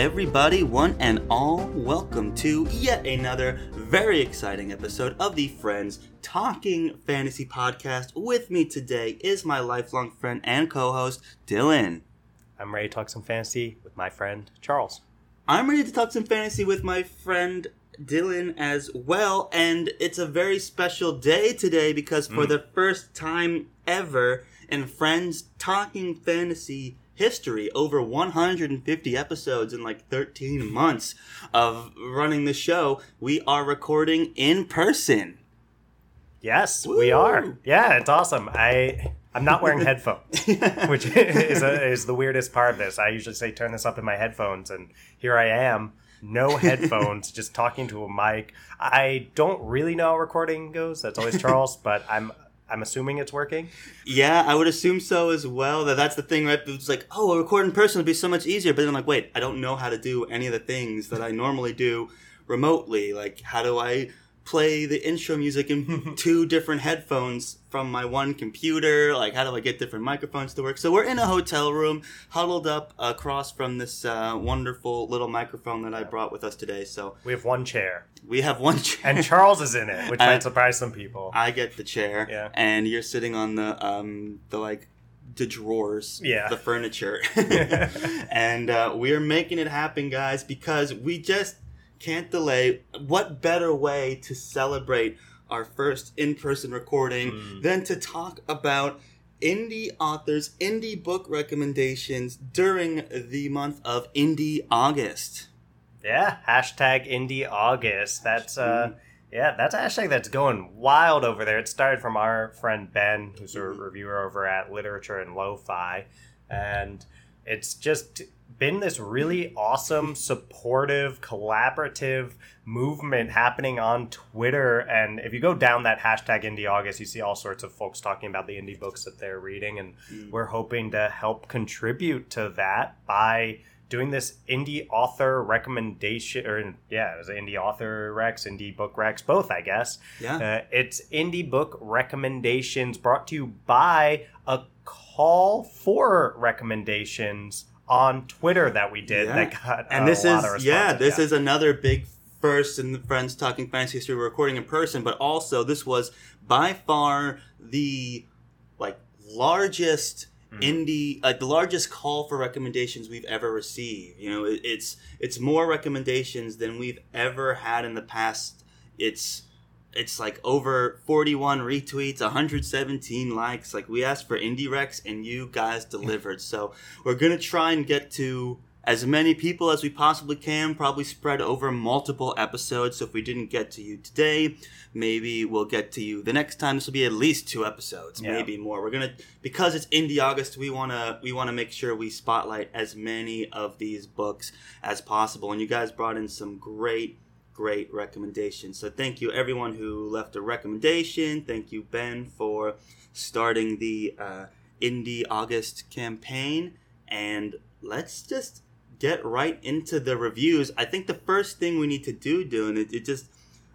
Everybody, one and all. Welcome to yet another very exciting episode of the Friends Talking Fantasy Podcast. With me today is my lifelong friend and co host, Dylan. I'm ready to talk some fantasy with my friend Charles. I'm ready to talk some fantasy with my friend Dylan as well, and it's a very special day today because for mm. the first time ever in Friends Talking Fantasy history, over 150 episodes in like 13 months of running the show, we are recording in person. Yes, we are. Yeah, it's awesome. I I'm not wearing headphones, which is a, is the weirdest part of this. I usually say turn this up in my headphones, and here I am, no headphones, just talking to a mic. I don't really know how recording goes. That's always Charles, but I'm I'm assuming it's working. Yeah, I would assume so as well. That that's the thing, right? It's like, oh, a record in person would be so much easier. But then I'm like, wait, I don't know how to do any of the things that I normally do remotely. Like, how do I play the intro music in two different headphones from my one computer? Like, how do I get different microphones to work? So we're in a hotel room, huddled up across from this uh, wonderful little microphone that I brought with us today. So We have one chair, we have one chair. and Charles is in it, which I- might surprise some people. I get the chair, Yeah. and you're sitting on the um the like the drawers, Yeah. the furniture, and uh, we're making it happen, guys, because we just can't delay. What better way to celebrate our first in-person recording Mm. than to talk about indie authors, indie book recommendations during the month of Indie August? Yeah, hashtag Indie August. That's Mm-hmm. uh yeah, that's a hashtag that's going wild over there. It started from our friend Ben, who's a Mhm. reviewer over at Literature and Lo-Fi, and it's just been this really awesome, supportive, collaborative movement happening on Twitter. And if you go down that hashtag Indie August, you see all sorts of folks talking about the indie books that they're reading, and Mm. we're hoping to help contribute to that by doing this indie author recommendation or yeah it was indie author rex indie book rex both i guess Yeah. uh, it's indie book recommendations brought to you by a call for recommendations on twitter that we did Yeah. that got and a this lot of is yeah this is another big first in the friends talking fantasy history we're recording in person but also this was by far the like largest Mhm. indie like the largest call for recommendations we've ever received you know it, it's it's more recommendations than we've ever had in the past it's it's like over 41 retweets 117 likes like we asked for indie rex and you guys delivered so we're gonna try and get to as many people as we possibly can, probably spread over multiple episodes. So if we didn't get to you today, maybe we'll get to you the next time. This will be at least two episodes, Yeah. maybe more. We're gonna because it's Indie August. We wanna we wanna make sure we spotlight as many of these books as possible. And you guys brought in some great great recommendation. So thank you everyone who left a recommendation. Thank you Ben for starting the uh, Indie August campaign. And let's just get right into the reviews. I think the first thing we need to do, doing it, it just.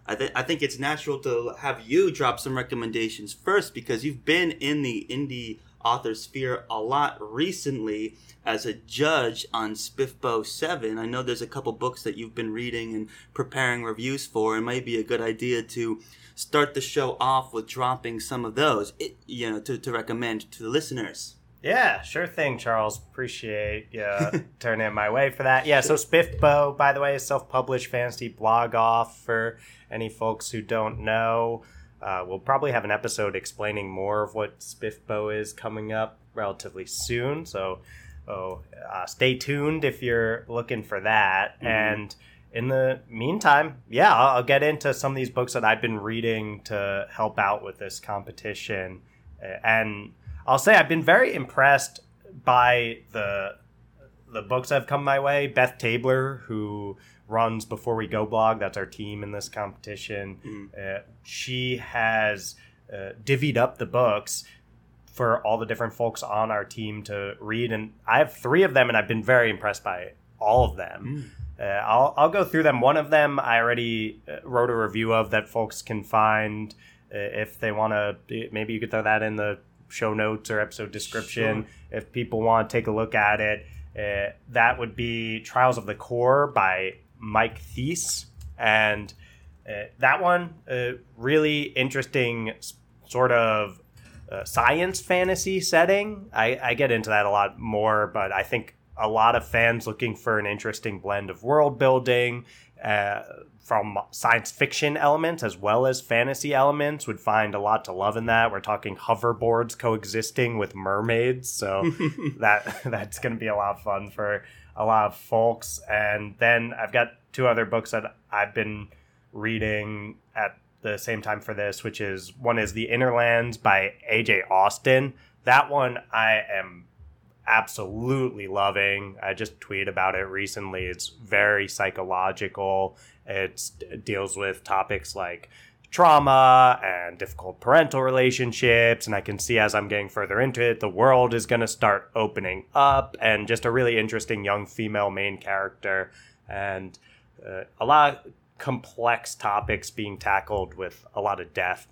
I, th- I think it's natural to have you drop some recommendations first because you've been in the indie author sphere a lot recently as a judge on Spiffbo 7. I know there's a couple books that you've been reading and preparing reviews for. It might be a good idea to start the show off with dropping some of those, it, you know, to, to recommend to the listeners. Yeah, sure thing, Charles. Appreciate you turning my way for that. Yeah, so Spiffbo, by the way, is self-published fantasy blog off for any folks who don't know. Uh, we'll probably have an episode explaining more of what Spiffbo is coming up relatively soon. So, oh, uh, stay tuned if you're looking for that. Mhm. And in the meantime, yeah, I'll, I'll get into some of these books that I've been reading to help out with this competition. And I'll say I've been very impressed by the the books that have come my way. Beth Tabler, who runs Before We Go blog, that's our team in this competition. Mm. Uh, she has uh, divvied up the books for all the different folks on our team to read, and I have three of them, and I've been very impressed by all of them. Uh, I'll, I'll go through them. One of them I already uh, wrote a review of that folks can find uh, if they want to. Maybe you could throw that in the show notes or episode description if people want to take a look at it. Uh, that would be Trials of the Core by Mike Thies. And uh, that one, uh, really interesting sort of uh, science fantasy setting. I, I get into that a lot more, but I think a lot of fans looking for an interesting blend of world building uh, from science fiction elements as well as fantasy elements would find a lot to love in that. We're talking hoverboards coexisting with mermaids, so that that's going to be a lot of fun for a lot of folks. And then I've got two other books that I've been reading at the same time for this, which is one is The Innerlands by AJ Austin. That one I am absolutely loving. I just tweeted about it recently. It's very psychological. It deals with topics like trauma and difficult parental relationships. And I can see as I'm getting further into it, the world is going to start opening up and just a really interesting young female main character. And uh, a lot of complex topics being tackled with a lot of depth,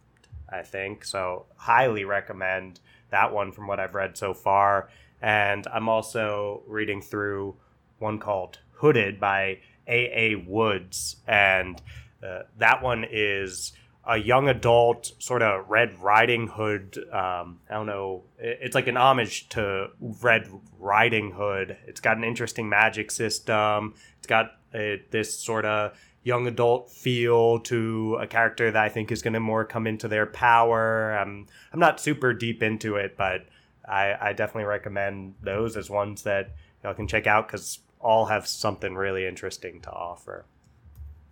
I think. So, highly recommend that one from what I've read so far. And I'm also reading through one called Hooded by A.A. Woods. And uh, that one is a young adult sort of Red Riding Hood. Um, I don't know. It's like an homage to Red Riding Hood. It's got an interesting magic system. It's got a, this sort of young adult feel to a character that I think is going to more come into their power. Um, I'm not super deep into it, but I, I definitely recommend those as ones that y'all can check out because all have something really interesting to offer.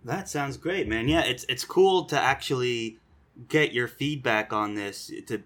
That sounds great, man. Yeah, it's it's cool to actually get your feedback on this to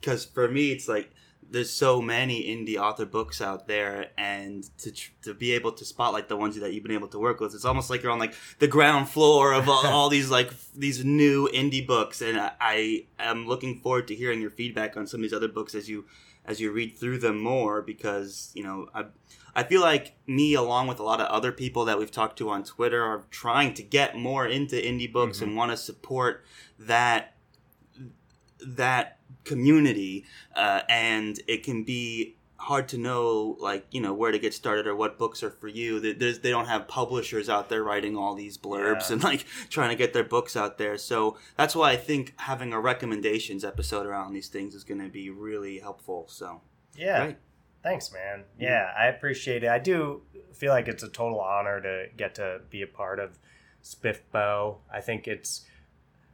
because for me it's like there's so many indie author books out there and to to be able to spotlight the ones that you've been able to work with it's almost like you're on like the ground floor of all, all these like these new indie books and I, I am looking forward to hearing your feedback on some of these other books as you as you read through them more because you know I I feel like me, along with a lot of other people that we've talked to on Twitter, are trying to get more into indie books mm-hmm. and want to support that that community. Uh, and it can be hard to know, like you know, where to get started or what books are for you. There's, they don't have publishers out there writing all these blurbs yeah. and like trying to get their books out there. So that's why I think having a recommendations episode around these things is going to be really helpful. So yeah. Great. Thanks, man. Yeah, I appreciate it. I do feel like it's a total honor to get to be a part of Spiffbo. I think it's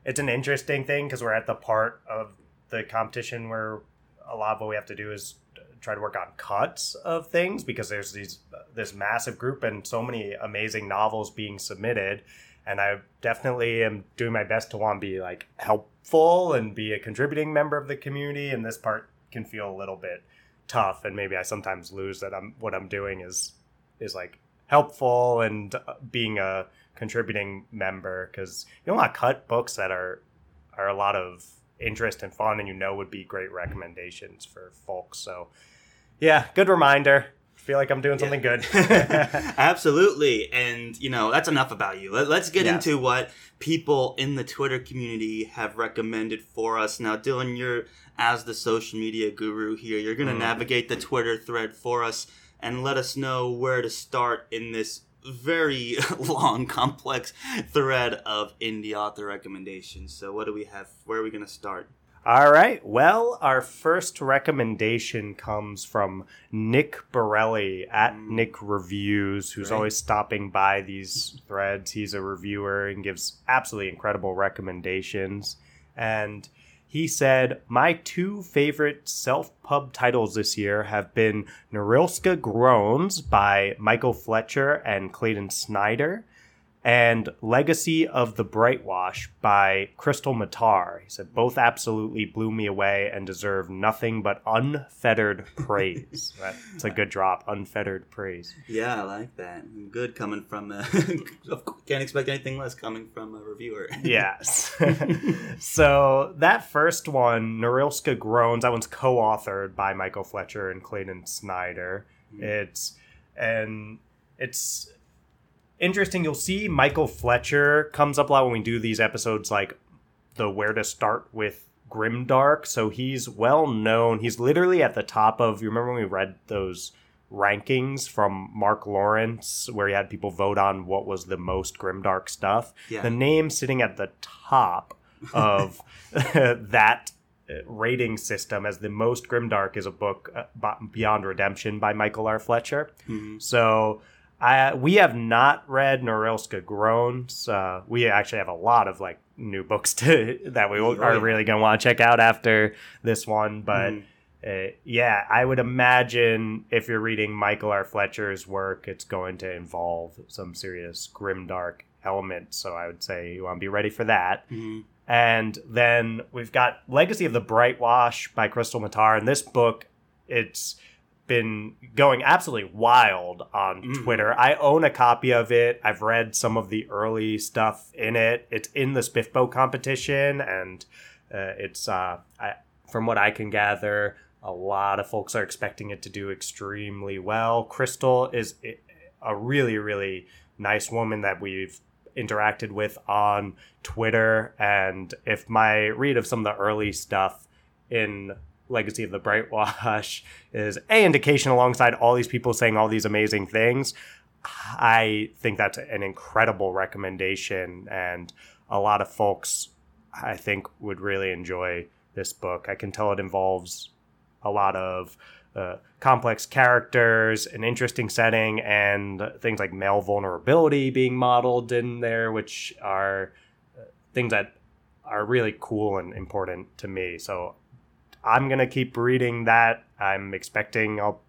it's an interesting thing because we're at the part of the competition where a lot of what we have to do is try to work on cuts of things because there's these this massive group and so many amazing novels being submitted. And I definitely am doing my best to want to be like helpful and be a contributing member of the community. And this part can feel a little bit tough. And maybe I sometimes lose that I'm what I'm doing is is like helpful and uh, being a contributing member because you don't want to cut books that are are a lot of interest and fun and you know would be great recommendations for folks so yeah good reminder feel like i'm doing something yeah. good absolutely and you know that's enough about you Let, us get yes. into what people in the twitter community have recommended for us now dylan you're as the social media guru here. You're going to mm. navigate the Twitter thread for us and let us know where to start in this very long, complex thread of indie author recommendations. So, what do we have? Where are we going to start? All right. Well, our first recommendation comes from Nick Borelli at mm. Nick Reviews, who's right. always stopping by these threads. He's a reviewer and gives absolutely incredible recommendations. And he said, My two favorite self pub titles this year have been Norylska Groans by Michael Fletcher and Clayton Snyder, and Legacy of the Brightwash by Krystle Matar. He said both absolutely blew me away and deserve nothing but unfettered praise. It's a good drop, unfettered praise. Yeah, I like that. Good coming from a, can't expect anything less coming from a reviewer. yes. so that first one, Norylska Groans, that one's co-authored by Michael Fletcher and Clayton Snyder. Mm-hmm. It's and it's interesting. You'll see Michael Fletcher comes up a lot when we do these episodes, like the where to start with Grimdark. So he's well known. He's literally at the top of. You remember when we read those rankings from Mark Lawrence, where he had people vote on what was the most grimdark stuff. Yeah. The name sitting at the top of that rating system as the most grimdark is a book uh, Beyond Redemption by Michael R. Fletcher. Mhm. So I we have not read Norylska Groans. Uh, we actually have a lot of like new books to that we Oh, are really gonna want to check out after this one. But Mhm. uh, yeah, I would imagine if you're reading Michael R. Fletcher's work, it's going to involve some serious grimdark elements. So I would say you want to be ready for that. Mhm. And then we've got Legacy of the Brightwash by Krystle Matar. And this book, it's been going absolutely wild on Mhm. Twitter. I own a copy of it. I've read some of the early stuff in it. It's in the Spiffbo competition, and uh, it's uh, I, from what I can gather, a lot of folks are expecting it to do extremely well. Krystle is a really, really nice woman that we've interacted with on Twitter. And if my read of some of the early stuff in Legacy of the Brightwash is a indication alongside all these people saying all these amazing things, I think that's an incredible recommendation. And a lot of folks, I think, would really enjoy this book. I can tell it involves a lot of uh, complex characters, an interesting setting, and things like male vulnerability being modeled in there, which are uh, things that are really cool and important to me. So I'm gonna keep reading that. I'm expecting I'll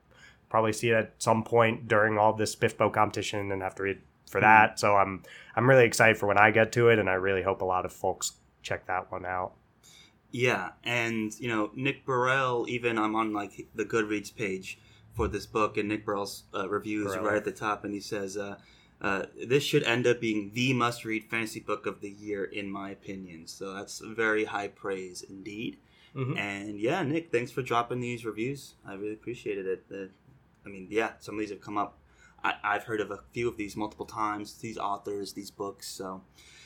probably see it at some point during all this Spiffbo competition and have to read for that. So I'm I'm really excited for when I get to it, and I really hope a lot of folks check that one out. Yeah, and you know Nick Burrell. Even I'm on like the Goodreads page for this book, and Nick Burrell's uh, reviews Burrell. right at the top, and he says, uh, uh, "This should end up being the must-read fantasy book of the year, in my opinion." So that's very high praise indeed. Mhm. And yeah, Nick, thanks for dropping these reviews. I really appreciated it. Uh, I mean, yeah, some of these have come up. I, I've heard of a few of these multiple times. These authors, these books. So,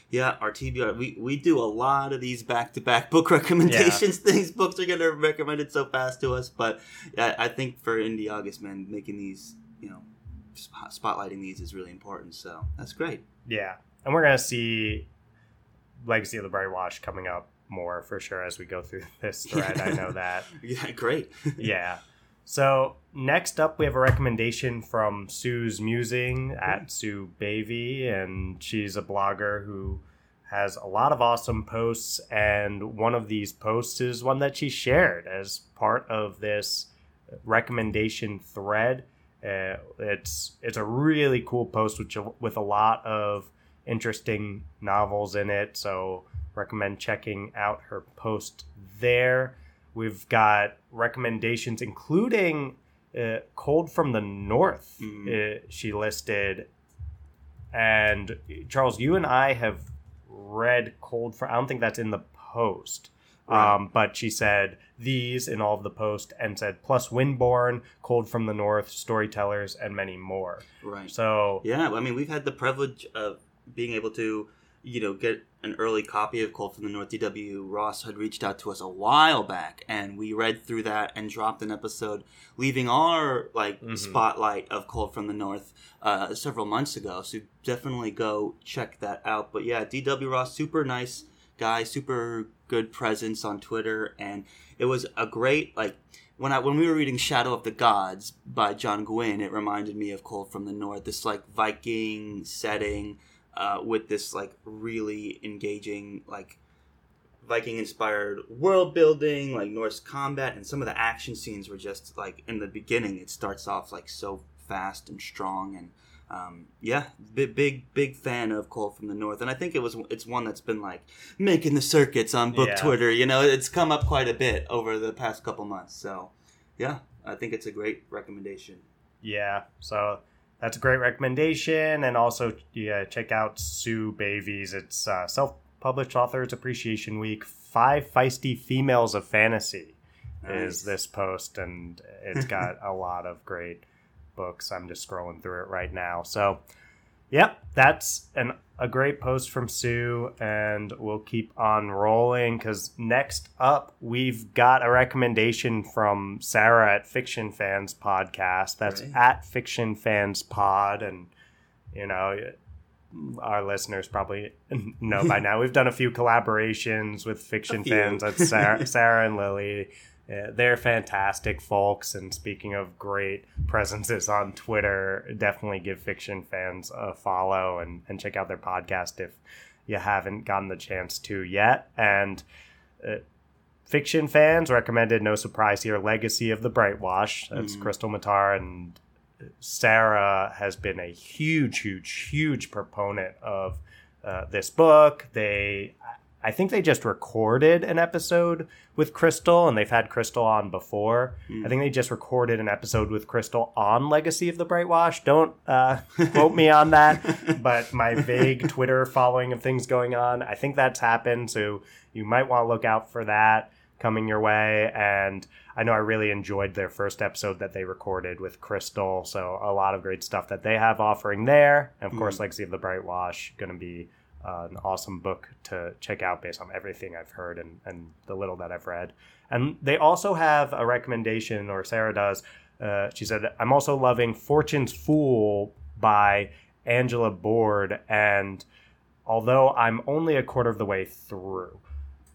yeah, our TBR. We we do a lot of these back to back book recommendations. These books are gonna recommend it so fast to us. But yeah, I think for Indie August, man, making these, you know, spot- spotlighting these is really important. So that's great. Yeah, and we're gonna see Legacy of the Brightwash coming up more for sure as we go through this thread. I know that. Yeah, great. Yeah. So next up, we have a recommendation from Sue's Musing at Sue Bavey, and she's a blogger who has a lot of awesome posts. And one of these posts is one that she shared as part of this recommendation thread. Uh, it's it's a really cool post with with a lot of interesting novels in it. So recommend checking out her post there. We've got recommendations, including uh, Cold from the North. Mhm. Uh, she listed, and Charles, you and I have read Cold from. I don't think that's in the post. Right. Um, but she said these in all of the post and said plus Windborn, Cold from the North, Storytellers, and many more. right. So Yeah, I mean, we've had the privilege of being able to, you know, get an early copy of Cold from the North. DW Ross had reached out to us a while back, and we read through that and dropped an episode, leaving our like Mhm. spotlight of Cold from the North uh, several months ago. So definitely go check that out. But yeah, DW Ross, super nice guy, super good presence on Twitter, and it was a great like when I when we were reading Shadow of the Gods by John Gwynne, it reminded me of Cold from the North. This like Viking setting uh, with this like really engaging like Viking inspired world building, like Norse combat, and some of the action scenes were just like in the beginning. It starts off like so fast and strong, and um, yeah, big big big fan of Cold from the North, and I think it was it's one that's been like making the circuits on book Yeah. Twitter. You know, it's come up quite a bit over the past couple months. So yeah, I think it's a great recommendation. Yeah, so that's a great recommendation, and also yeah, check out Sue Bavey's. It's uh, self-published authors appreciation week. Five feisty females of fantasy Nice. is this post, and it's got a lot of great books. I'm just scrolling through it right now. So Yep, that's an a great post from Sue, and we'll keep on rolling because next up we've got a recommendation from Sarah at Fiction Fans Podcast. That's Right. at Fiction Fans Pod, and you know our listeners probably know by now we've done a few collaborations with fiction fans. That's Sarah, Sarah and Lily. Uh, they're fantastic folks. And speaking of great presences on Twitter, definitely give fiction fans a follow and, and check out their podcast if you haven't gotten the chance to yet. And uh, fiction fans recommended, no surprise here, Legacy of the Brightwash. That's Mhm. Krystle Matar and Sarah has been a huge, huge, huge proponent of uh, this book. They, I think they just recorded an episode with Krystle, and they've had Krystle on before. Mm. I think they just recorded an episode with Krystle on Legacy of the Brightwash. Don't uh, quote me on that, but my vague Twitter following of things going on, I think that's happened. So you might want to look out for that coming your way. And I know I really enjoyed their first episode that they recorded with Krystle. So a lot of great stuff that they have offering there. And of course, Legacy of the Brightwash going to be uh, an awesome book to check out based on everything I've heard and, and the little that I've read. And they also have a recommendation, or Sarah does. Uh, she said, I'm also loving Fortune's Fool by Angela Boord. And although I'm only a quarter of the way through,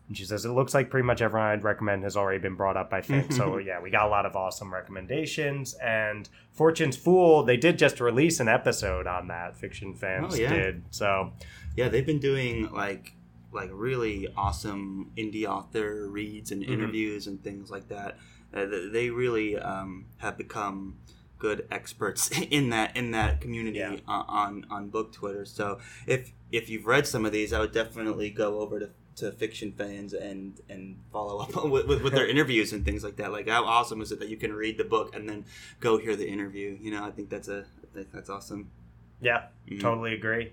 and she says, it looks like pretty much everyone I'd recommend has already been brought up, I think. so, yeah, we got a lot of awesome recommendations. And Fortune's Fool, they did just release an episode on that. Fiction fans Oh, yeah. did. So, Yeah, they've been doing like like really awesome indie author reads and Mhm. interviews and things like that. Uh, they really um, have become good experts in that in that community Yeah. on, on on book Twitter. So if if you've read some of these, I would definitely go over to, to fiction fans and and follow up with, with, with their interviews and things like that. Like how awesome is it that you can read the book and then go hear the interview? You know, I think that's a I think that's awesome. yeah, Mhm. totally agree.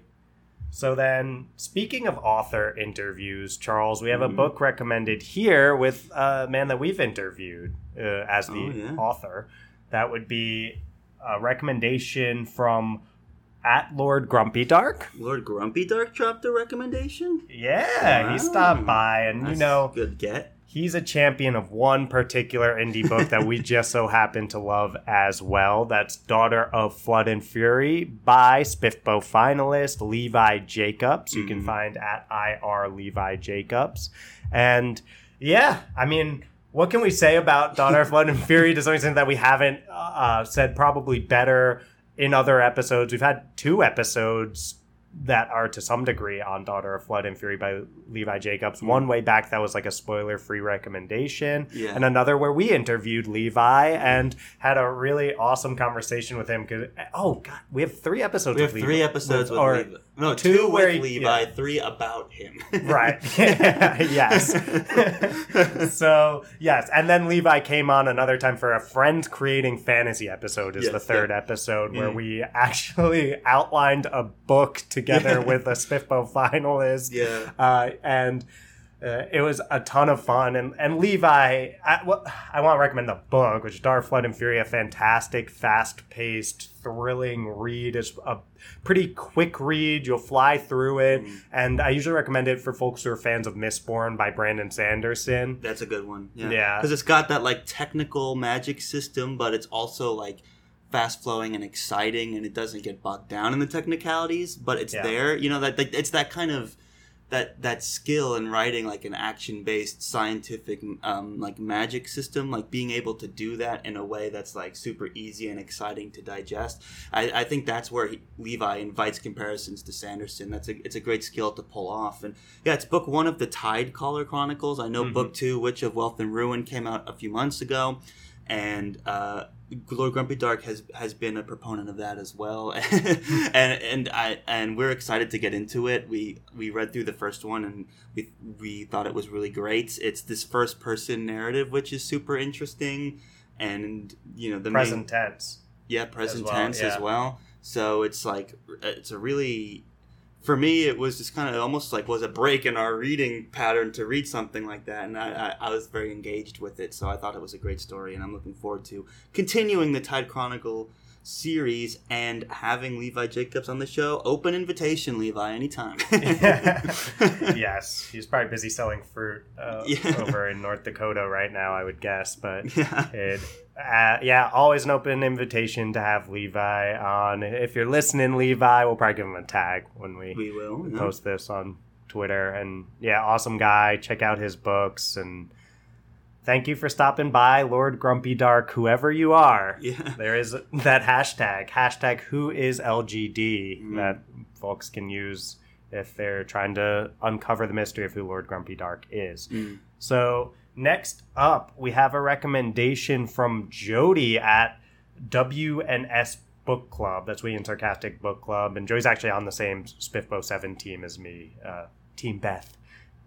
So then, speaking of author interviews, Charles, we have a Mhm. book recommended here with a man that we've interviewed uh, as the Oh, yeah. author. That would be a recommendation from at Lord Grumpy Dark. Lord Grumpy Dark dropped a recommendation. Yeah, he stopped by, and you know, good get. he's a champion of one particular indie book that we just so happen to love as well. That's Daughter of Flood and Fury by Spiffbo finalist Levi Jacobs. You can Mhm. find at IR Levi Jacobs. And yeah, I mean, what can we say about Daughter of Flood and Fury to some extent that we haven't uh, said probably better in other episodes? We've had two episodes that are to some degree on Daughter of Flood and Fury by Levi Jacobs. Mm. One way back that was like a spoiler free recommendation, Yeah. and another where we interviewed Levi and had a really awesome conversation with him. Cause oh god, we have three episodes. We have with three Levi- episodes with, or- Levi. No, two two, where with he- Levi, yeah. three about him. Right. yes. so yes, and then Levi came on another time for a friend creating fantasy episode. Is Yes, the third yeah. episode where Mm. we actually outlined a book together with a Spiffbo finalist. yeah. Uh, and uh, it was a ton of fun. And, and Levi, I, well, I want to recommend the book, which is Dark Flood and Fury, a fantastic, fast paced, thrilling read. It's a pretty quick read. You'll fly through it. Mm. And I usually recommend it for folks who are fans of Mistborn by Brandon Sanderson. That's a good one. Yeah. Yeah. Because it's got that like technical magic system, but it's also like fast flowing and exciting, and it doesn't get bogged down in the technicalities. But it's Yeah. there. You know that that- it's that kind of that that skill in writing like an action based scientific um, like magic system like being able to do that in a way that's like super easy and exciting to digest i, I think that's where he, levi invites comparisons to sanderson. That's a it's a great skill to pull off. And yeah it's book one of the tide caller chronicles. I know Mhm. book two witch of wealth and ruin came out a few months ago. And uh, Lord Grumpy Dark has has been a proponent of that as well, hmm. and and I and we're excited to get into it. We we read through the first one and we we thought it was really great. It's this first person narrative, which is super interesting, and you know the main- Present tense. yeah present well, tense yeah. as well so it's like it's a really for me it was just kind of almost like was a break in our reading pattern to read something like that and I, I, I was very engaged with it so i thought it was a great story and i'm looking forward to continuing the tide chronicle series and having Levi Jacobs on the show. Open invitation, Levi, anytime. yes, he's probably busy selling fruit uh, Yeah. over in North Dakota right now, I would guess. But yeah. it, uh, yeah, always an open invitation to have Levi on. If you're listening, Levi, we'll probably give him a tag when we, We will. yeah. post this on Twitter. And yeah, awesome guy. Check out his books and. Thank you for stopping by, Lord Grumpy Dark, whoever you are. Yeah. There is that hashtag, hashtag who is LGD, Mm. that folks can use if they're trying to uncover the mystery of who Lord Grumpy Dark is. Mm. So, next up, we have a recommendation from Jody at WNS Book Club. That's and Sarcastic Book Club. And Jody's actually on the same Spiffbo 7 team as me, uh, Team Beth,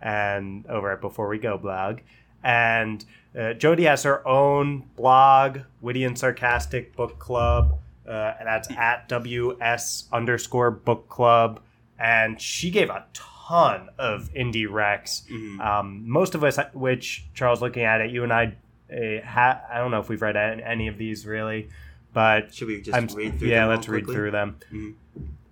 and over at Before We Go blog. And uh, Jody has her own blog, Witty and Sarcastic Book Club. Uh, and that's at WS underscore book club. And she gave a ton of indie recs. Mhm. Um, most of us, which Charles, looking at it, you and I, uh, ha- I don't know if we've read any of these really, but Should we just I'm, read through yeah, them let's read quickly? through them. Mhm.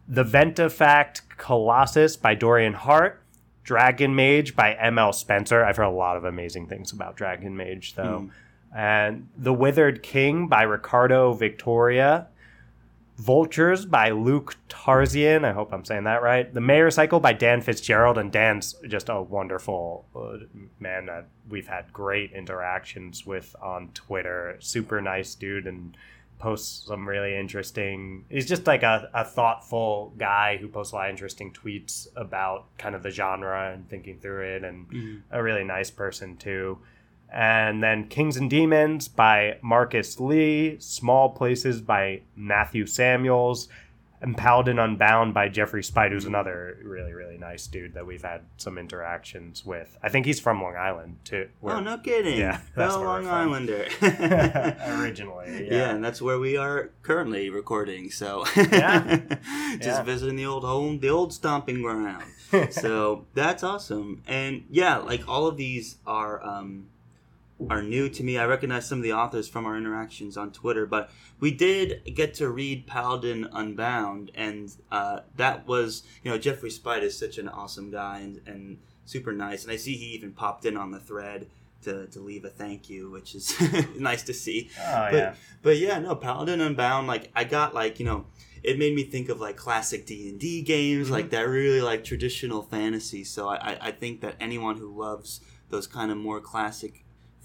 The Ventifact Colossus by Dorian Hart. Dragon Mage by M.L. Spencer. I've heard a lot of amazing things about Dragon Mage, though. And The Withered King by Ricardo Victoria. Vultures by Luke Tarzian. I hope I'm saying that right. The Maer Cycle by Dan Fitzgerald. And Dan's just a wonderful uh, man that we've had great interactions with on Twitter. Super nice dude and posts some really interesting. He's just like a, a thoughtful guy who posts a lot of interesting tweets about kind of the genre and thinking through it. And Mhm. a really nice person too. And then Kings and Daemons by Marcus Lee, Small Places by Matthew Samuels, Impaled and Paladin Unbound by Jeffrey Speight, who's another really, really nice dude that we've had some interactions with. I think he's from Long Island too. Oh, no kidding. Yeah, that's Long. Islander. Originally, Yeah. yeah. and that's where we are currently recording. So, Yeah. just Yeah. visiting the old home, the old stomping ground. so that's awesome. And yeah, like all of these are um, are new to me. I recognize some of the authors from our interactions on Twitter, but we did get to read Paladin Unbound, and uh, that was you know Jeffrey Speight is such an awesome guy and, and super nice. And I see he even popped in on the thread. To, to leave a thank you, which is nice to see. Oh, But yeah. but yeah, no, Paladin Unbound, like I got like, you know, it made me think of like classic D and D games, like that really like traditional fantasy. So I, I think that anyone who loves those kind of more classic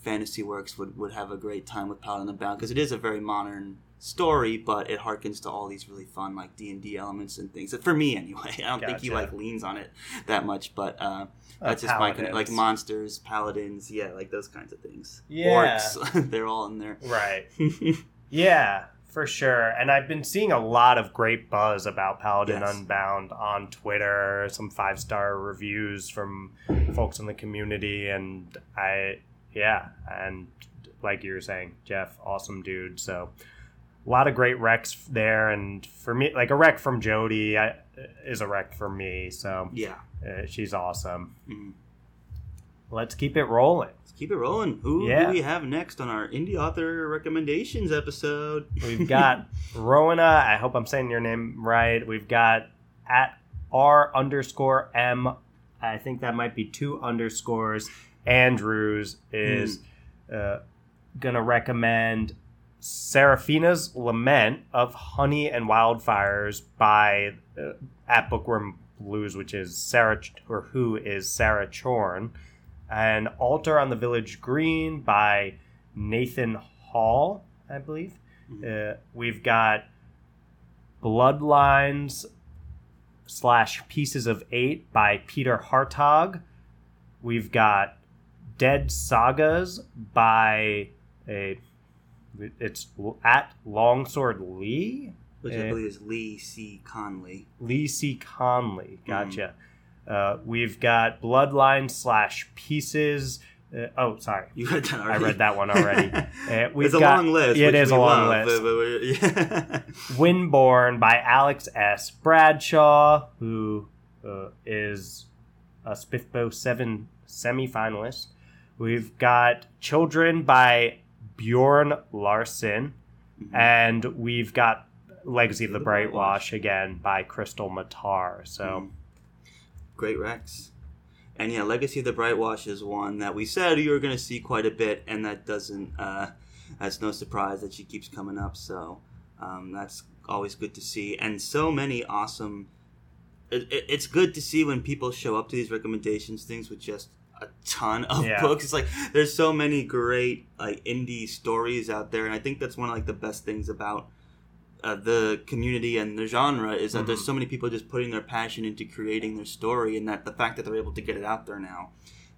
fantasy works would, would have a great time with Paladin Unbound because it is a very modern story, but it harkens to all these really fun like D and D elements and things. For me, anyway, I don't think he like leans on it that much, but uh, Uh, that's just my kind of, like monsters, paladins, yeah, like those kinds of things. Yeah. Orcs, they're all in there. Right. Yeah, for sure. And I've been seeing a lot of great buzz about Paladin Yes. Unbound on Twitter, some five star reviews from folks in the community. And I, yeah, and like you were saying, Jeff, awesome dude. So a lot of great wrecks there. And for me, like a wreck from Jody I, is a wreck for me. So yeah. uh, she's awesome. Mhm. Let's keep it rolling. Let's keep it rolling. Who Yeah. do we have next on our indie author recommendations episode? We've got Rowena. I hope I'm saying your name right. We've got at R underscore M. I think that might be two underscores. Andrews is uh, gonna recommend Seraphina's Lament of Honey and Wildfires by uh, at Bookworm Blues, which is Sarah or who is Sarah Chorn, and Altar on the Village Green by Nathan Hall, I believe. Uh, we've got Bloodlines slash Pieces of Eight by Peter Hartog. We've got Dead Sagas by a it's at Longsword Lee Which Eh. I believe is Lee C. Conley. Lee C. Conley. Gotcha. Uh, we've got Bloodline slash Pieces. Uh, oh, sorry. You read that I read that one already. Uh, we've it's a got- long list. It which a long love, list. but- but yeah. Windborn by Alex S. Bradshaw, who uh, is a Spiffbo 7 semifinalist. We've got Children by Bjorn Larssen. Mhm. And we've got Legacy of the Brightwash again by Krystle Matar. So Mm. Great Rex. And yeah, Legacy of the Brightwash is one that we said you were going to see quite a bit, and that doesn't. Uh, that's no surprise that she keeps coming up. So um, that's always good to see, and so many awesome. It, it, it's good to see when people show up to these recommendations things with just a ton of Yeah. books. It's like there's so many great like indie stories out there, and I think that's one of like the best things about uh, the community and the genre is that there's so many people just putting their passion into creating their story, and that the fact that they're able to get it out there now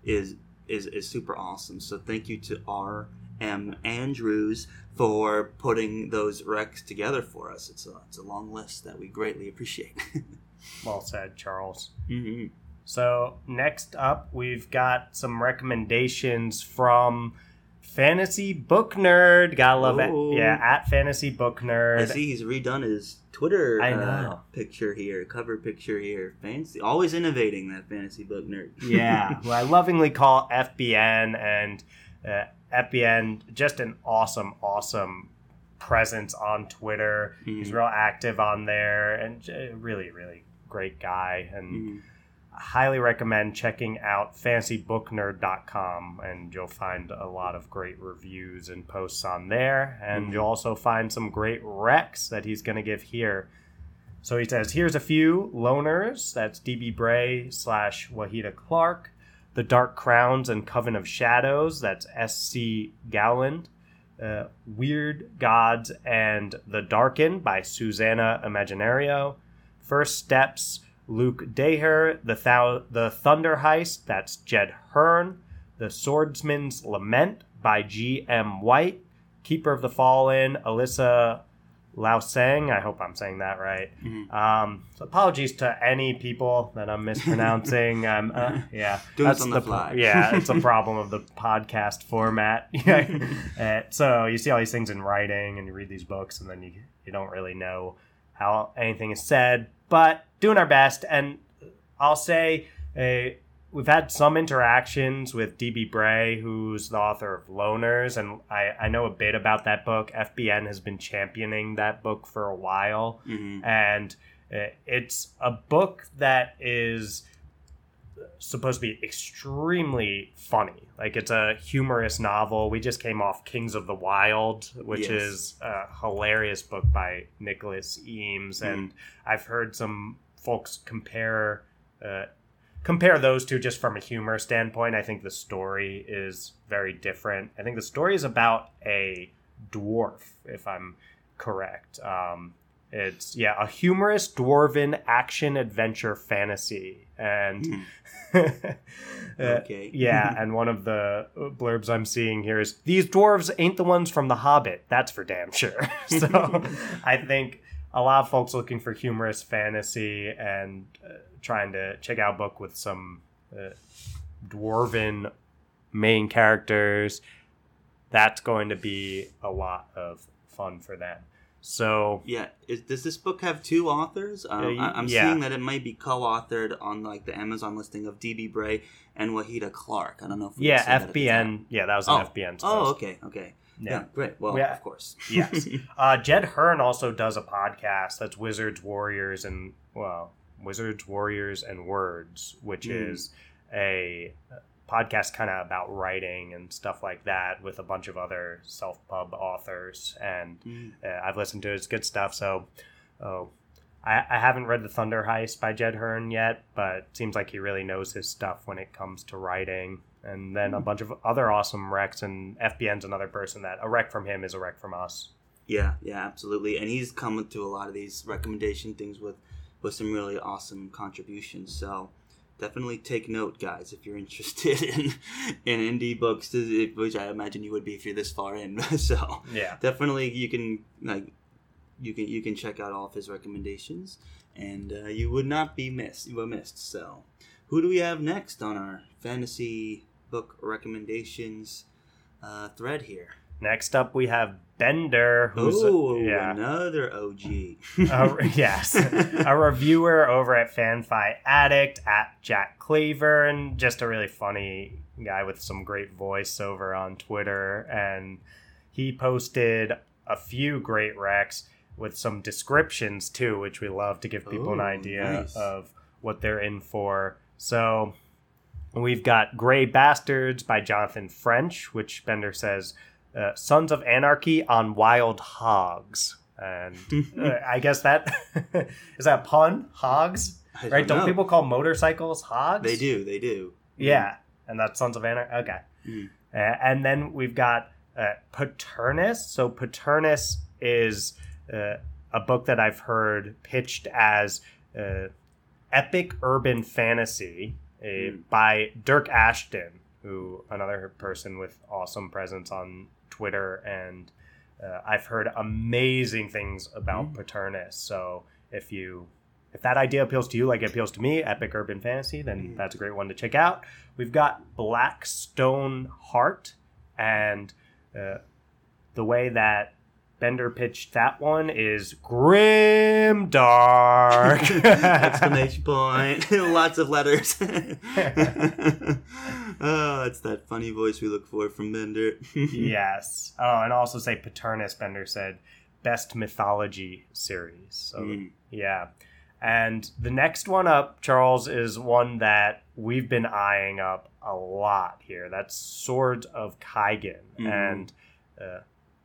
is is is super awesome. So thank you to R. M. Andrews for putting those recs together for us. It's a it's a long list that we greatly appreciate. well said, Charles. hmm So next up, we've got some recommendations from Fantasy Book Nerd. Gotta love Ooh. it. Yeah, at Fantasy Book Nerd. I see he's redone his Twitter I uh, picture here, cover picture here. Fancy, always innovating that fantasy book nerd. yeah, who I lovingly call FBN, and uh, FBN just an awesome, awesome presence on Twitter. He's Mhm. real active on there, and really, really great guy. And Mhm. Highly recommend checking out fantasybooknerd.com, and you'll find a lot of great reviews and posts on there. And Mhm. you'll also find some great recs that he's going to give here. So he says, here's a few loners. That's DB Bray slash Wahida Clark. The Dark Crowns and Coven of Shadows. That's SC Gowland. Uh, Weird Gods and the Darken by Susanna Imaginario. First Steps, Luke Daher. The, Thou- the Thunder Heist. That's Jed Herne. The Swordsman's Lament by G.M. White. Keeper of the Fallen, Alyssa Lausang. I hope I'm saying that right. Mhm. Um, so apologies to any people that I'm mispronouncing. um, uh, yeah, Doing that's the the yeah, it's a problem of the podcast format. Uh, so you see all these things in writing, and you read these books, and then you you don't really know how anything is said. But doing our best, and I'll say uh, we've had some interactions with DB Bray, who's the author of Loners, and I, I know a bit about that book. FBN has been championing that book for a while, Mhm. and uh, it's a book that is supposed to be extremely funny. Like it's a humorous novel. We just came off Kings of the Wild, which Yes. is a hilarious book by Nicholas Eames, and I've heard some folks compare uh, compare those two just from a humor standpoint. I think the story is very different. I think the story is about a dwarf, if I'm correct. Um, it's yeah, a humorous dwarven action adventure fantasy, and Mhm. Uh, Okay. yeah, and one of the blurbs I'm seeing here is these dwarves ain't the ones from The Hobbit. That's for damn sure. so I think a lot of folks looking for humorous fantasy and uh, trying to check out book with some uh, dwarven main characters. That's going to be a lot of fun for them. So Yeah, is, does this book have two authors? Um, Uh, I, I'm yeah. seeing that it might be co-authored on like the Amazon listing of D.B. Bray and Wahida Clark. I don't know if yeah, said that at the time. FBN. Yeah, that was an Oh. FBN. Oh, okay, okay. Yeah, Yeah. great. Well, Yeah. of course. Yes. Uh, Jed Herne also does a podcast that's Wizards, Warriors, and well, Wizards, Warriors, and Words, which Mm. is a podcast kind of about writing and stuff like that with a bunch of other self-pub authors. And Mm. uh, I've listened to it; it's good stuff. So, oh, I, I haven't read the Thunder Heist by Jed Herne yet, but it seems like he really knows his stuff when it comes to writing. And then a Hmm. bunch of other awesome recs, and FBN's another person that a rec from him is a rec from us. Yeah, yeah, absolutely. And he's come to a lot of these recommendation things with with some really awesome contributions. So definitely take note, guys, if you're interested in in indie books, which I imagine you would be if you're this far in. so Yeah. definitely you can like you can you can check out all of his recommendations, and uh, you would not be missed. You were missed. So who do we have next on our fantasy book recommendations uh, thread here? Next up, we have Bender, who's oh, yeah, another OG. a, yes, a reviewer over at FanFi Addict at Jack Cleaver, and just a really funny guy with some great voice over on Twitter. And he posted a few great recs. with some descriptions too, which we love to give people an idea nice. of what they're in for. So we've got Grey Bastards by Jonathan French, which Bender says uh, Sons of Anarchy on Wild Hogs. And uh, I guess that is that a pun? Hogs? I Right? Don't people call motorcycles hogs? They do. They do. Yeah, and that's Sons of Anarchy. Okay. Mm. Uh, and then we've got uh, Paternus. So Paternus is uh, a book that I've heard pitched as uh, epic urban fantasy uh, Mm. by Dyrk Ashton, who another person with awesome presence on Twitter, and uh, I've heard amazing things about Mm. Paternus. So if you if that idea appeals to you like it appeals to me, epic urban fantasy, then Mm. that's a great one to check out. We've got Blackstone Heart, and uh, the way that Bender pitched that one is grim dark. Exclamation point. Lots of letters. oh, that's that funny voice we look for from Bender. yes. Oh, and also say Paternus. Bender said best mythology series. So Mm. yeah. And the next one up, Charles, is one that we've been eyeing up a lot here. That's Swords of Kaigen. Mhm. And uh,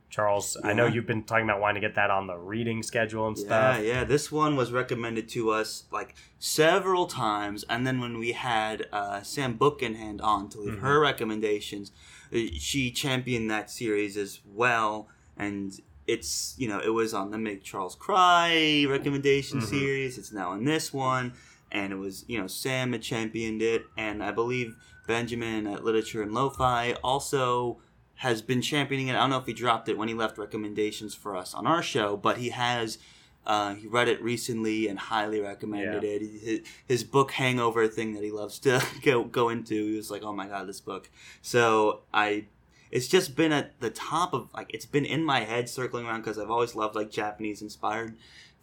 Charles, I know you've been talking about wanting to get that on the reading schedule and Yeah, stuff. yeah. Yeah. This one was recommended to us like several times, and then when we had uh, Sam Bookenhand on to leave Mhm. her recommendations, uh, she championed that series as well, and it's you know it was on the Make Charles Cry recommendation Mhm. series. It's now on this one, and it was you know Sam had championed it, and I believe Benjamin at Literature and Lo-Fi also has been championing it. I don't know if he dropped it when he left recommendations for us on our show, but he has. Uh, he read it recently and highly recommended Yeah. it. His, his book Hangover thing that he loves to go go into. He was like, "Oh my god, this book!" So I, it's just been at the top of like it's been in my head circling around because I've always loved like Japanese inspired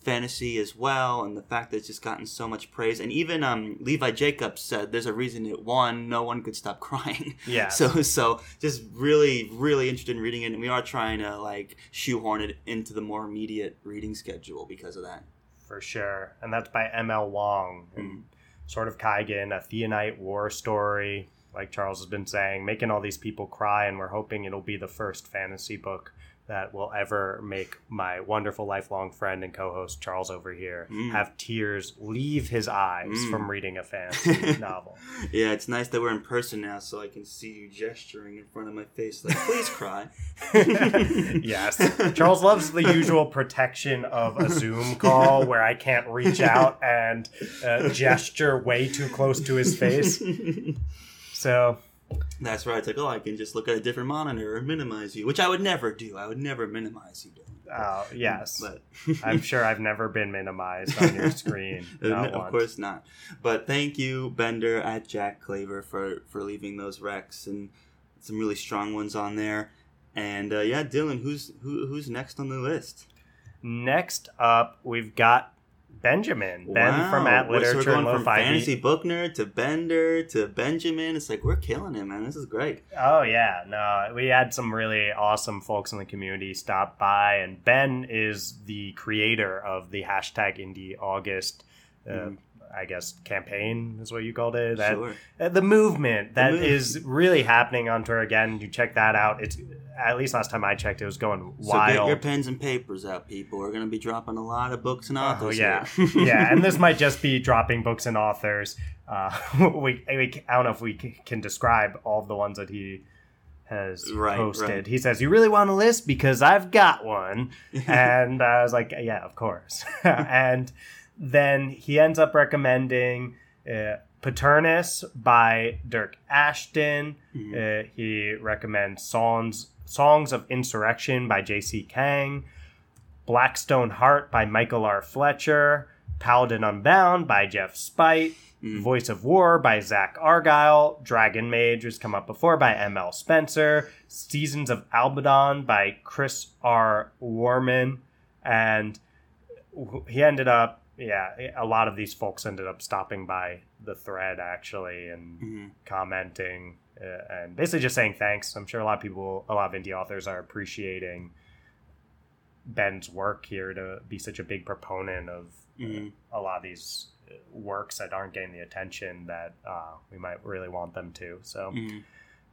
fantasy as well, and the fact that it's just gotten so much praise. And even um, Levi Jacobs said there's a reason it won. No one could stop crying. Yeah. So so just really really interested in reading it, and we are trying to like shoehorn it into the more immediate reading schedule because of that. For sure. And that's by M.L. Wong. And Mm. Sword of Kaigen, a Theonite war story, like Charles has been saying, making all these people cry, and we're hoping it'll be the first fantasy book that will ever make my wonderful lifelong friend and co-host Charles over here Mm. have tears leave his eyes Mm. from reading a fantasy novel. Yeah, it's nice that we're in person now, so I can see you gesturing in front of my face, like "Please cry." yes. Charles loves the usual protection of a Zoom call where I can't reach out and uh, gesture way too close to his face. So, That's right. It's like, oh, I can just look at a different monitor or minimize you, which I would never do. I would never minimize you. Dylan. uh, yes. but I'm sure I've never been minimized on your screen. Not of once. course not. But thank you, Bender at Jack Claver, for for leaving those recs and some really strong ones on there. And uh, yeah, Dylan, who's who, who's next on the list? Next up, we've got Benjamin. Ben from At Wow. So we're going and from fantasy book nerd to Bender to Benjamin. It's like we're killing it, man. This is great. Oh yeah, no, we had some really awesome folks in the community stop by, and Ben is the creator of the hashtag Indie August. Uh, Mhm. I guess campaign is what you called it. That sure. uh, the movement that move- is really happening on tour again. You check that out. It's at least last time I checked, it was going wild. So get your pens and papers out, people. We're going to be dropping a lot of books and authors. Oh authors. yeah, here. yeah, and this might just be dropping books and authors. Uh, we, we I don't know if we c- can describe all the ones that he has Right, posted. right. He says, "You really want a list because I've got one," and I was like, "Yeah, of course." and then he ends up recommending uh, Paternus by Dyrk Ashton. Mhm. Uh, he recommends songs songs of insurrection by J.C. Kang. Blackstone Heart by Michael R. Fletcher, Paladin Unbound by Jeff Speight, Mm. Voice of War by Zach Argyle, Dragon Mage, has come up before by M.L. Spencer, Seasons of Albaddon by Chris R. Warman, and he ended up, yeah, a lot of these folks ended up stopping by the thread actually and Mhm. commenting uh, and basically just saying thanks. I'm sure a lot of people, a lot of indie authors are appreciating Ben's work here to be such a big proponent of Mhm. a lot of these uh, works that aren't getting the attention that uh, we might really want them to. So, Mhm.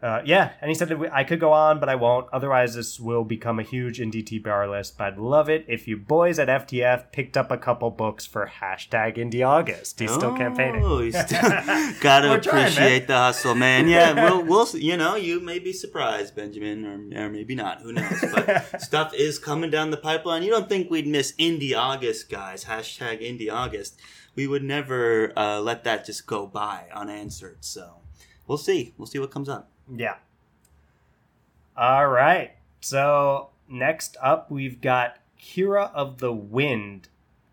Uh, yeah. And he said that we, I could go on, but I won't. Otherwise, this will become a huge indie TBR list. But I'd love it if you boys at FTF picked up a couple books for hashtag Indie August. He's still campaigning. Oh, he's still, gotta We're trying, appreciate the hustle, man. Yeah, we'll, we'll, you know, you may be surprised, Benjamin, or, or maybe not. Who knows? But stuff is coming down the pipeline. You don't think we'd miss Indie August, guys? Hashtag Indie August. We would never uh, let that just go by unanswered. So we'll see. We'll see what comes up. Yeah. All right. So next up, we've got Kira of the Wind,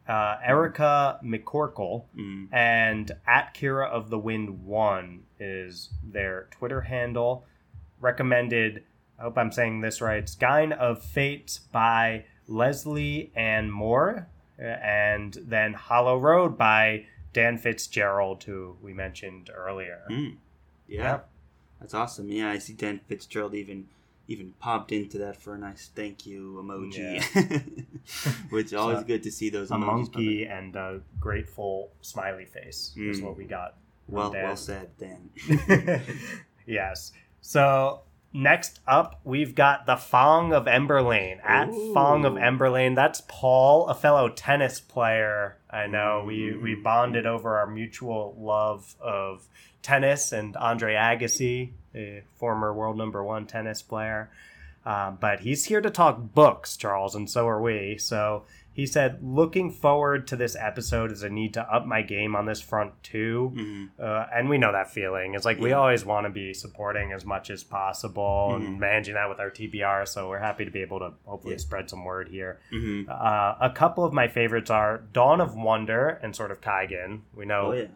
uh, Erica McCorkle, Mm. and at Kira of the Wind One is their Twitter handle. Recommended. I hope I'm saying this right. Skein of Fate by Leslie Ann Moore, uh, and then Hollow Road by Dan Fitzgerald, who we mentioned earlier. Mm. Yeah. Yeah. That's awesome. Yeah, I see Dan Fitzgerald even even popped into that for a nice thank you emoji. Which always So, good to see those a monkey and a grateful smiley face is Mm. what we got. Well Dan. well said, Dan. yes. So next up, we've got the Fong of Emberlane. At Ooh. Fong of Emberlane, that's Paul, a fellow tennis player. I know we we Mm. bonded over our mutual love of tennis and Andre Agassi, a former world number one tennis player. Um, but he's here to talk books, Charles, and so are we. So he said, looking forward to this episode is a need to up my game on this front too. Mhm. Uh, and we know that feeling. It's like we always want to be supporting as much as possible Mhm. and managing that with our TBR. So we're happy to be able to hopefully Yeah. spread some word here. Mhm. Uh, a couple of my favorites are Dawn of Wonder and sword of Kaigen. We know Oh yeah.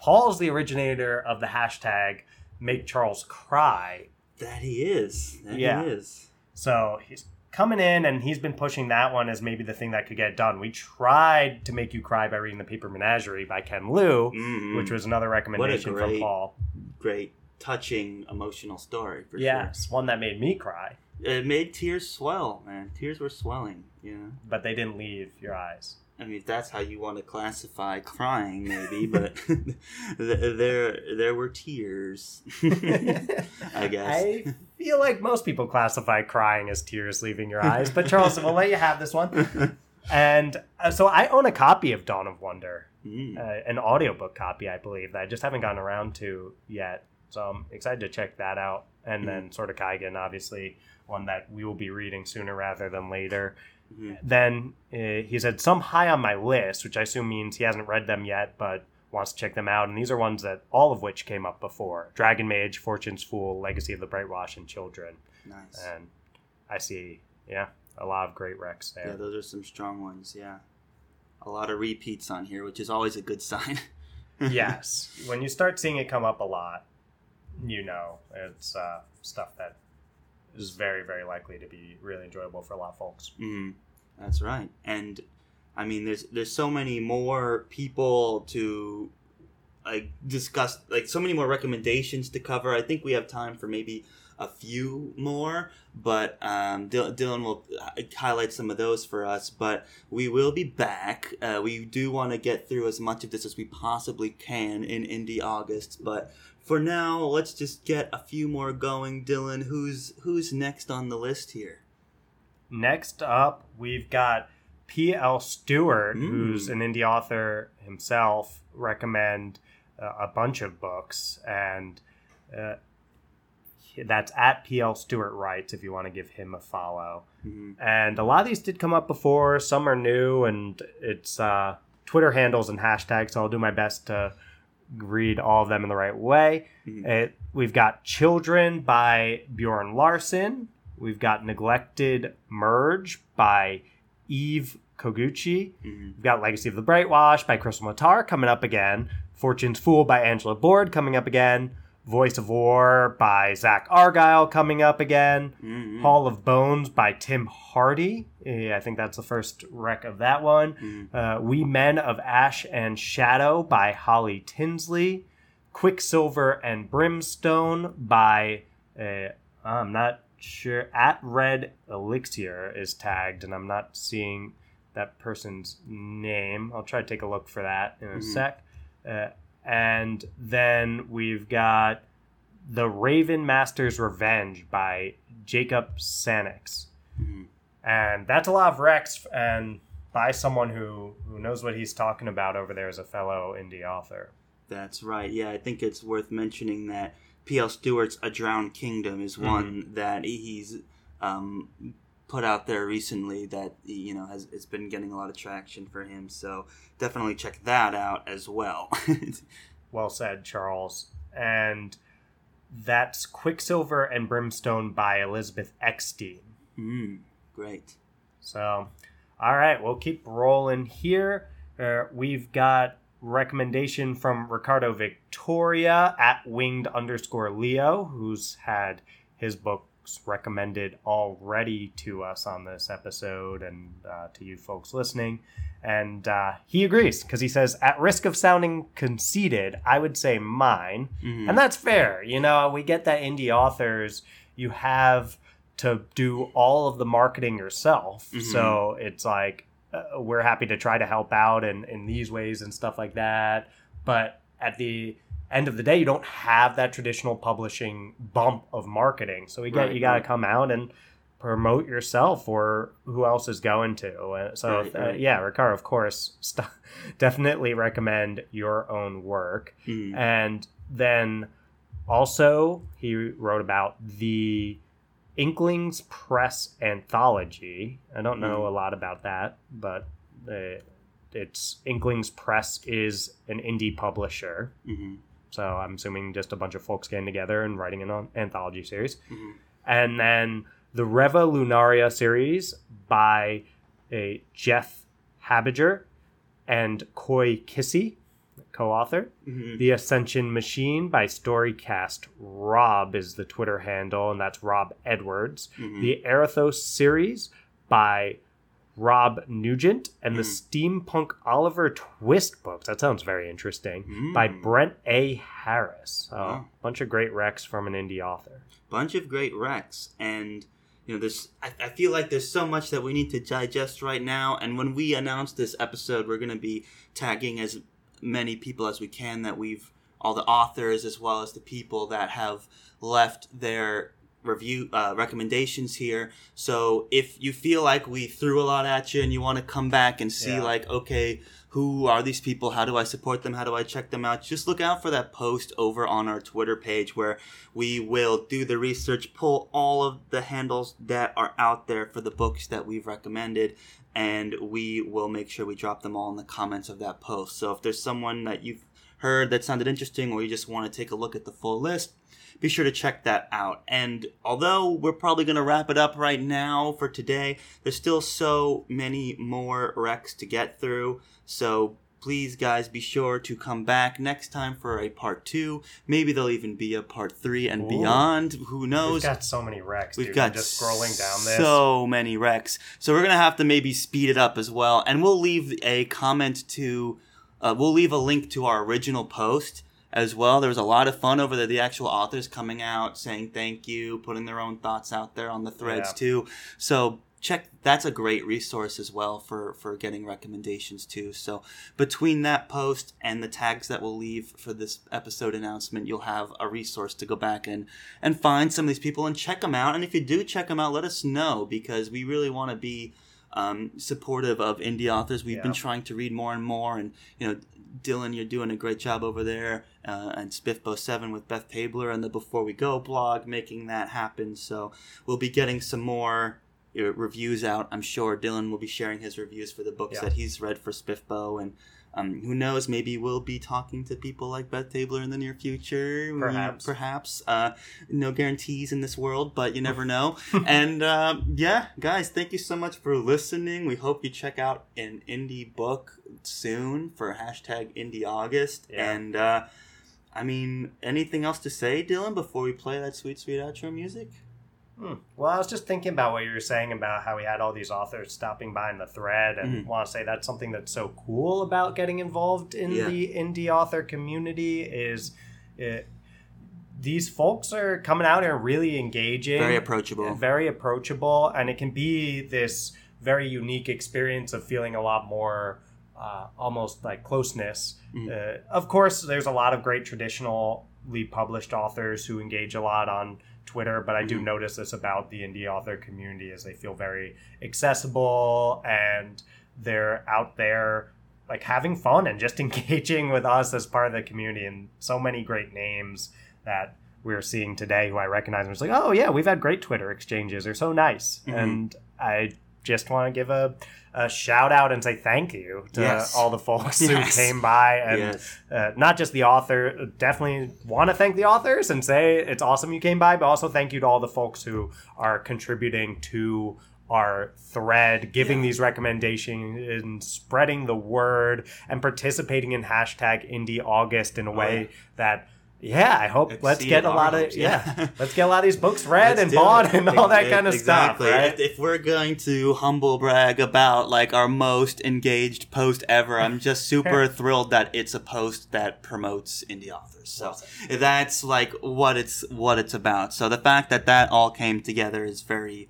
Paul's the originator of the hashtag Make Charles Cry. That he is. That Yeah. he is. So he's coming in and he's been pushing that one as maybe the thing that could get done. We tried to make you cry by reading The Paper Menagerie by Ken Liu, Mhm. which was another recommendation from great Paul. great, touching, emotional story for Yes, one that made me cry. It made tears swell, man. Tears were swelling. Know. but they didn't leave your eyes. I mean, if that's how you want to classify crying, maybe, but there there were tears. I guess. I feel like most people classify crying as tears leaving your eyes, but Charles, we'll let you have this one. And uh, so I own a copy of Dawn of Wonder, Mm. uh, an audiobook copy, I believe, that I just haven't gotten around to yet. So I'm excited to check that out. And then sword of Kaigen, obviously, one that we will be reading sooner rather than later. Mhm. Then uh, he said some high on my list, which I assume means he hasn't read them yet, but wants to check them out. And these are ones that all of which came up before: Dragon Mage, Fortune's Fool, Legacy of the Brightwash, and Children. Nice. And I see, yeah, a lot of great wrecks there. Yeah, those are some strong ones. Yeah, a lot of repeats on here, which is always a good sign. yes, when you start seeing it come up a lot, you know it's uh, stuff that is very, very likely to be really enjoyable for a lot of folks. Mm, that's right. And I mean, there's there's so many more people to like discuss, like so many more recommendations to cover. I think we have time for maybe a few more, but um, Dil- Dylan will uh, highlight some of those for us. But we will be back. Uh, we do want to get through as much of this as we possibly can in Indie August, but. For now, let's just get a few more going. Dylan, who's who's next on the list here? Next up, we've got P.L. Stewart, Mm. who's an indie author himself, recommend uh, a bunch of books, and uh, that's at P.L. Stewart Writes if you want to give him a follow. Mhm. And a lot of these did come up before, some are new, and it's uh, Twitter handles and hashtags, so I'll do my best to read all of them in the right way. Mhm. It, we've got Children by Bjorn Larssen. We've got Neglected Merge by Eve Koguchi. Mhm. We've got Legacy of the Brightwash by Krystle Matar coming up again. Fortune's Fool by Angela Boord coming up again. Voice of War by Zach Argyle coming up again. Mhm. Hall of Bones by Tim Hardie. Eh, I think that's the first rec of that one. Mhm. Uh, we Men of Ash and Shadow by Holly Tinsley. Quicksilver and Brimstone by, uh, I'm not sure. At Red Elixir is tagged, and I'm not seeing that person's name. I'll try to take a look for that in a Mhm. sec. Uh, and then we've got The Raven Master's Revenge by Jacob Sannox. Mhm. And that's a lot of Rex, and by someone who, who knows what he's talking about over there as a fellow indie author. That's right. Yeah, I think it's worth mentioning that P.L. Stewart's A Drowned Kingdom is one that he's um, put out there recently that you know has it's been getting a lot of traction for him. So definitely check that out as well. Well said, Charles. And that's Quicksilver and Brimstone by Elizabeth Eckstein. mm, great. So, all right, we'll keep rolling here. Uh, we've got recommendation from Ricardo Victoria at winged underscore Leo, who's had his books recommended already to us on this episode and uh, to you folks listening. And uh, he agrees because he says, at risk of sounding conceited, I would say mine. Mhm. And that's fair. You know, we get that indie authors, you have to do all of the marketing yourself. Mhm. So it's like, uh, we're happy to try to help out in, in these ways and stuff like that. But at the end of the day, you don't have that traditional publishing bump of marketing. So get, Right, you got to right. come out and promote yourself or who else is going to. Uh, So, Right, uh, yeah, Ricardo, of course, st- definitely recommend your own work. Mhm. And then also, he wrote about the Inklings Press anthology. I don't know Mhm. a lot about that, but uh, it's Inklings Press is an indie publisher. Mhm. So I'm assuming just a bunch of folks getting together and writing an an- anthology series. Mhm. And then the Reva Lunaria series by a Jeff Habiger and Koi Kissy, co-author. Mhm. The Ascension Machine by Storycast Rob is the Twitter handle, and that's Rob Edwards. Mhm. The Arathos series by Rob Nugent, and the Steampunk Oliver Twist books. That sounds very interesting. By Mm. Brent A. Harris. A Wow. bunch of great recs from an indie author. bunch of great recs and you know there's I, I feel like there's so much that we need to digest right now and when we announce this episode we're going to be tagging as many people as we can that we've all the authors as well as the people that have left their review uh, recommendations here so if you feel like we threw a lot at you and you want to come back and see Yeah. like okay who are these people how do i support them how do i check them out just look out for that post over on our twitter page where we will do the research, pull all of the handles that are out there for the books that we've recommended, and we will make sure we drop them all in the comments of that post. So if there's someone that you've heard that sounded interesting or you just want to take a look at the full list, be sure to check that out. And although we're probably going to wrap it up right now for today, there's still so many more wrecks to get through. So please, guys, be sure to come back next time for a part two. Maybe there'll even be a part three and Ooh. beyond. Who knows? We've got so many wrecks. We've dude. got I'm just scrolling down this. so many wrecks. So we're gonna have to maybe speed it up as well, and we'll leave a comment to, uh, we'll leave a link to our original post as well. There was a lot of fun over there. The actual authors coming out saying thank you, putting their own thoughts out there on the threads Yeah. too. So check that's a great resource as well for for getting recommendations too so between that post and the tags that we'll leave for this episode announcement you'll have a resource to go back and and find some of these people and check them out and if you do check them out let us know because we really want to be um, supportive of indie authors we've been trying to read more and more and you know dylan you're doing a great job over there uh, and SPFBO 7 with beth tabler and the before we go blog making that happen so we'll be getting some more uh, reviews out. I'm sure Dylan will be sharing his reviews for the books Yeah. that he's read for Spiffbo, and um, who knows, maybe we'll be talking to people like Beth Tabler in the near future. We- Perhaps. perhaps. Uh, no guarantees in this world, but you never know. and um, yeah, guys, thank you so much for listening. We hope you check out an indie book soon for hashtag Indie August. Yeah. And uh, I mean, anything else to say, Dylan, before we play that sweet, sweet outro music? Hmm. Well, I was just thinking about what you were saying about how we had all these authors stopping by in the thread, and Mhm. want to say that's something that's so cool about getting involved in Yeah. the indie author community is it, these folks are coming out and really engaging, Very approachable. very approachable, and it can be this very unique experience of feeling a lot more uh, almost like closeness. Mm-hmm. Uh, of course, there's a lot of great traditionally published authors who engage a lot on Twitter, but I do Mhm. notice this about the indie author community as they feel very accessible and they're out there like having fun and just engaging with us as part of the community and so many great names that we're seeing today who I recognize and it's like, oh yeah, we've had great Twitter exchanges. They're so nice. Mhm. And I just want to give a, a shout out and say thank you to Yes. all the folks Yes. who came by and yes. uh, not just the author. Definitely want to thank the authors and say it's awesome you came by, but also thank you to all the folks who are contributing to our thread, giving Yeah. these recommendations, and spreading the word, and participating in hashtag Indie August in a Oh, way yeah. that. Yeah, I hope let's Exceed get a lot of yeah. yeah. let's get a lot of these books read Let's and bought it. and all that Ex- kind of exactly. stuff, right? If, if we're going to humble brag about like our most engaged post ever, I'm just super thrilled that it's a post that promotes indie authors. So that's like what it's what it's about. So the fact that that all came together is very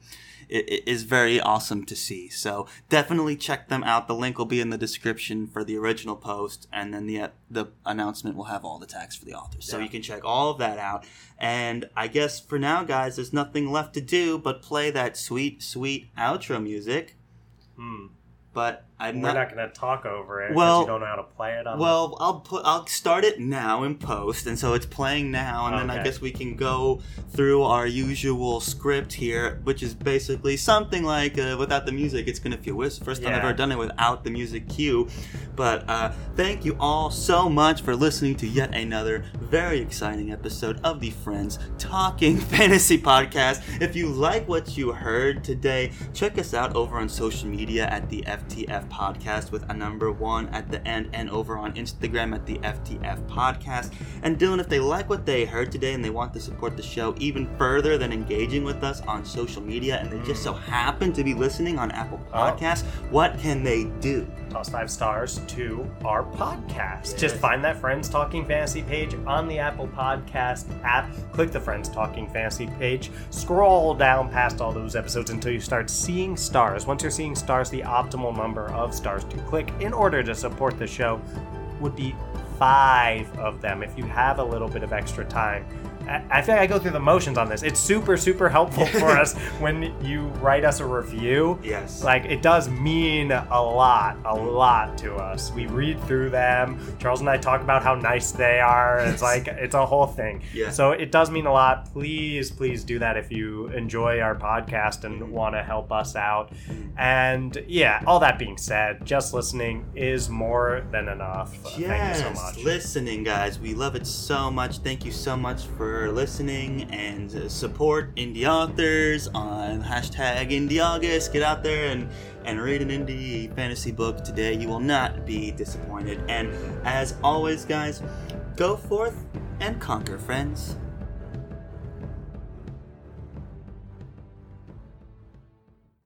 i- i- very awesome to see. So definitely check them out. The link will be in the description for the original post, and then the the announcement will have all the tags for the authors. So Yeah. you can check all of that out. And I guess for now, guys, there's nothing left to do but play that sweet, sweet outro music. Hmm. But I'm We're not. not going to talk over it because Well- you don't know how to play it. On well, I'll put I'll start it now in post, and so it's playing now, and then I guess we can go through our usual script here, which is basically something like uh, without the music, it's gonna feel weird. The first time I've ever done it without the music cue. But uh, thank you all so much for listening to yet another very exciting episode of the Friends Talking Fantasy Podcast. If you like what you heard today, check us out over on social media at the FTF Podcast with a number one at the end, and over on Instagram at the FTF Podcast. And Dylan, if they like what they heard today and they want to support the show even further than engaging with us on social media, and they just mm. so happen to be listening on Apple Oh. Podcasts, what can they do? Toss five stars to our podcast. Yes. Just find that Friends Talking Fantasy page on the Apple Podcast app. Click the Friends Talking Fantasy page. Scroll down past all those episodes until you start seeing stars. Once you're seeing stars, the optimal number of stars to click in order to support the show would be five of them if you have a little bit of extra time. I I feel like I go through the motions on this. It's super, super helpful for us when you write us a review. Yes. Like it does mean a lot, a lot to us. We read through them. Charles and I talk about how nice they are. It's like it's a whole thing. Yeah. So it does mean a lot. Please, please do that if you enjoy our podcast and mm-hmm. want to help us out. Mm-hmm. And yeah, all that being said, just listening is more than enough. Yes, Thank you so much. listening, guys. We love it so much. Thank you so much for listening and support indie authors on hashtag Indie August. Get out there and and read an indie fantasy book today. You will not be disappointed. And as always, guys, go forth and conquer, friends.